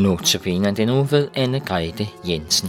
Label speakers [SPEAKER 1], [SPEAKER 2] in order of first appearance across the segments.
[SPEAKER 1] Notabene er den nu ved Anne-Grethe Jensen.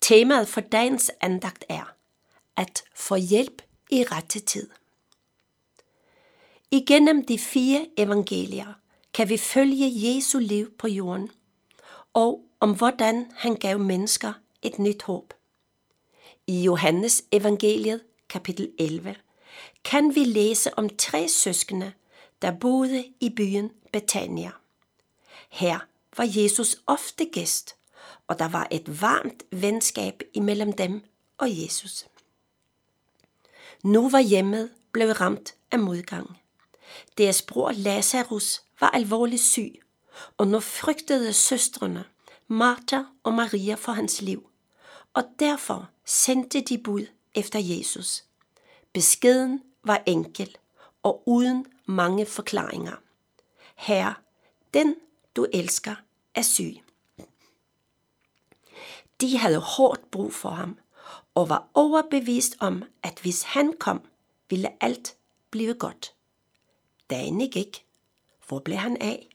[SPEAKER 2] Temaet for dagens andagt er at få hjælp i rette tid. Igennem de fire evangelier kan vi følge Jesu liv på jorden og om hvordan han gav mennesker et nyt håb. I Johannes evangeliet kapitel 11 kan vi læse om tre søskende, der boede i byen Betania. Her var Jesus ofte gæst, og der var et varmt venskab imellem dem og Jesus. Nu var hjemmet blevet ramt af modgang. Deres bror Lazarus var alvorligt syg, og nu frygtede søstrene Martha og Maria for hans liv, og derfor sendte de bud efter Jesus. Beskeden var enkel og uden mange forklaringer. Herre, den du elsker er syg. De havde hårdt brug for ham, og var overbevist om, at hvis han kom, ville alt blive godt. Dagen gik. Hvor blev han af?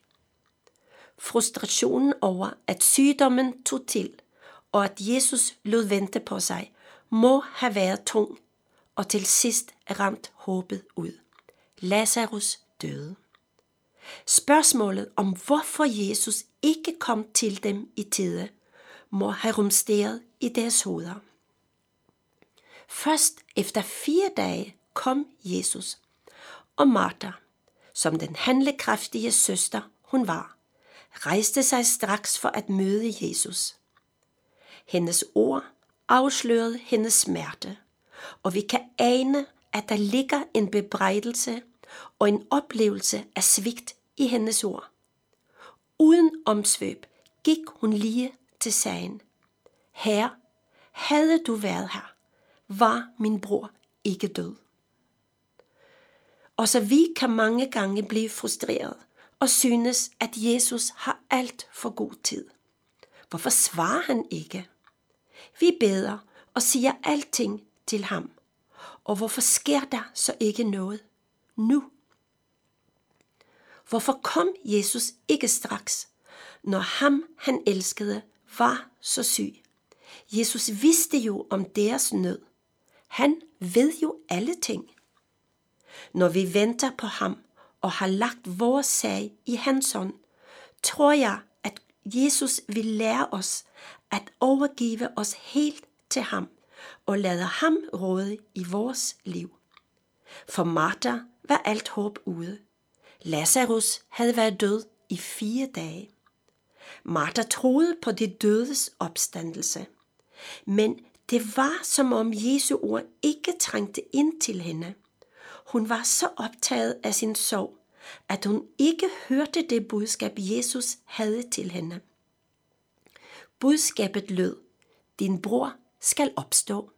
[SPEAKER 2] Frustrationen over, at sygdommen tog til, og at Jesus lod vente på sig, må have været tung, og til sidst ramt håbet ud. Lazarus døde. Spørgsmålet om, hvorfor Jesus ikke kom til dem i tide, må have rumsteret i deres hoveder. Først efter fire dage kom Jesus, og Martha, som den handlekraftige søster hun var, rejste sig straks for at møde Jesus. Hendes ord afslørede hendes smerte, og vi kan ane, at der ligger en bebrejdelse og en oplevelse af svigt i hendes ord. Uden omsvøb gik hun lige til sagen. Herre, havde du været her, var min bror ikke død. Og så vi kan mange gange blive frustreret og synes, at Jesus har alt for god tid. Hvorfor svarer han ikke? Vi beder og siger alting til ham. Og hvorfor sker der så ikke noget nu? Hvorfor kom Jesus ikke straks, når ham han elskede var så syg? Jesus vidste jo om deres nød. Han ved jo alle ting. Når vi venter på ham og har lagt vores sag i hans hånd, tror jeg, at Jesus vil lære os at overgive os helt til ham og lade ham råde i vores liv. For Martha var alt håb ude. Lazarus havde været død i fire dage. Martha troede på det dødes opstandelse. Men det var som om Jesu ord ikke trængte ind til hende. Hun var så optaget af sin sorg, at hun ikke hørte det budskab, Jesus havde til hende. Budskabet lød, din bror skal opstå.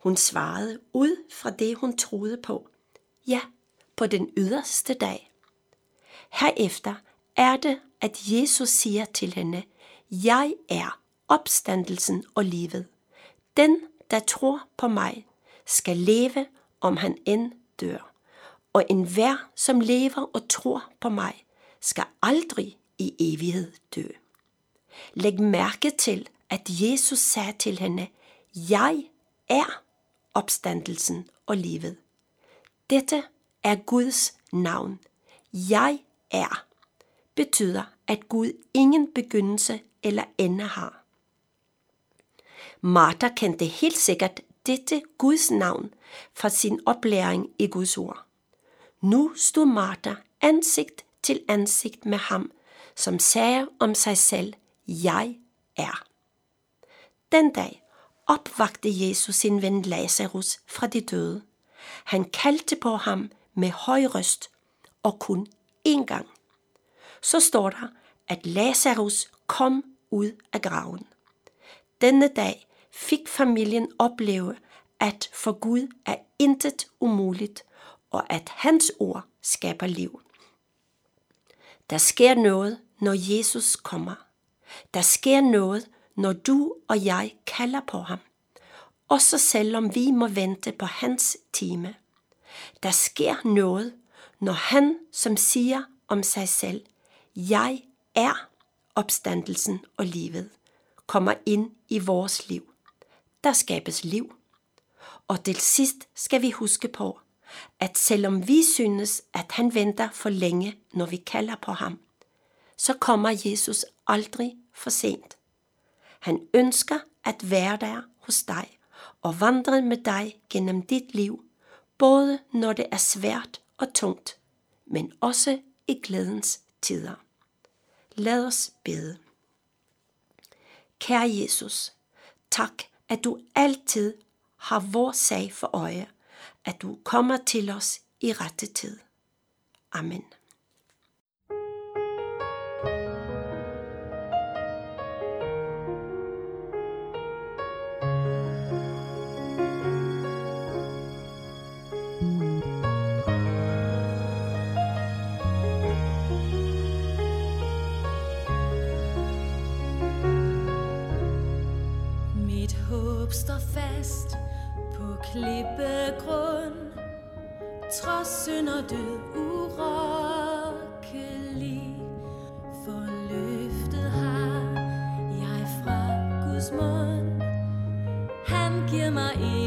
[SPEAKER 2] Hun svarede ud fra det, hun troede på. Ja, på den yderste dag. Herefter er det, at Jesus siger til hende, jeg er opstandelsen og livet. Den, der tror på mig, skal leve, om han end dør. Og enhver, som lever og tror på mig, skal aldrig i evighed dø. Læg mærke til, at Jesus sagde til hende, jeg er opstandelsen og livet. Dette er Guds navn. Jeg er betyder, at Gud ingen begyndelse eller ende har. Martha kendte helt sikkert dette Guds navn fra sin oplæring i Guds ord. Nu stod Martha ansigt til ansigt med ham, som sagde om sig selv, jeg er. Den dag opvagte Jesus sin ven Lazarus fra de døde. Han kaldte på ham med høj røst og kun én gang. Så står der, at Lazarus kom ud af graven. Denne dag fik familien opleve, at for Gud er intet umuligt, og at hans ord skaber liv. Der sker noget, når Jesus kommer. Der sker noget, når du og jeg kalder på ham. Også selvom vi må vente på hans time. Der sker noget, når han, som siger om sig selv, jeg er opstandelsen og livet, kommer ind i vores liv. Der skabes liv. Og til sidst skal vi huske på, at selvom vi synes, at han venter for længe, når vi kalder på ham, så kommer Jesus aldrig for sent. Han ønsker at være der hos dig og vandre med dig gennem dit liv, både når det er svært og tungt, men også i glædens tider. Lad os bede. Kære Jesus, tak, at du altid har vores sag for øje, at du kommer til os i rette tid. Amen.
[SPEAKER 1] klippegrund. Trods synd og død urokkelig. For løftet har jeg fra Guds mund. Han giver mig en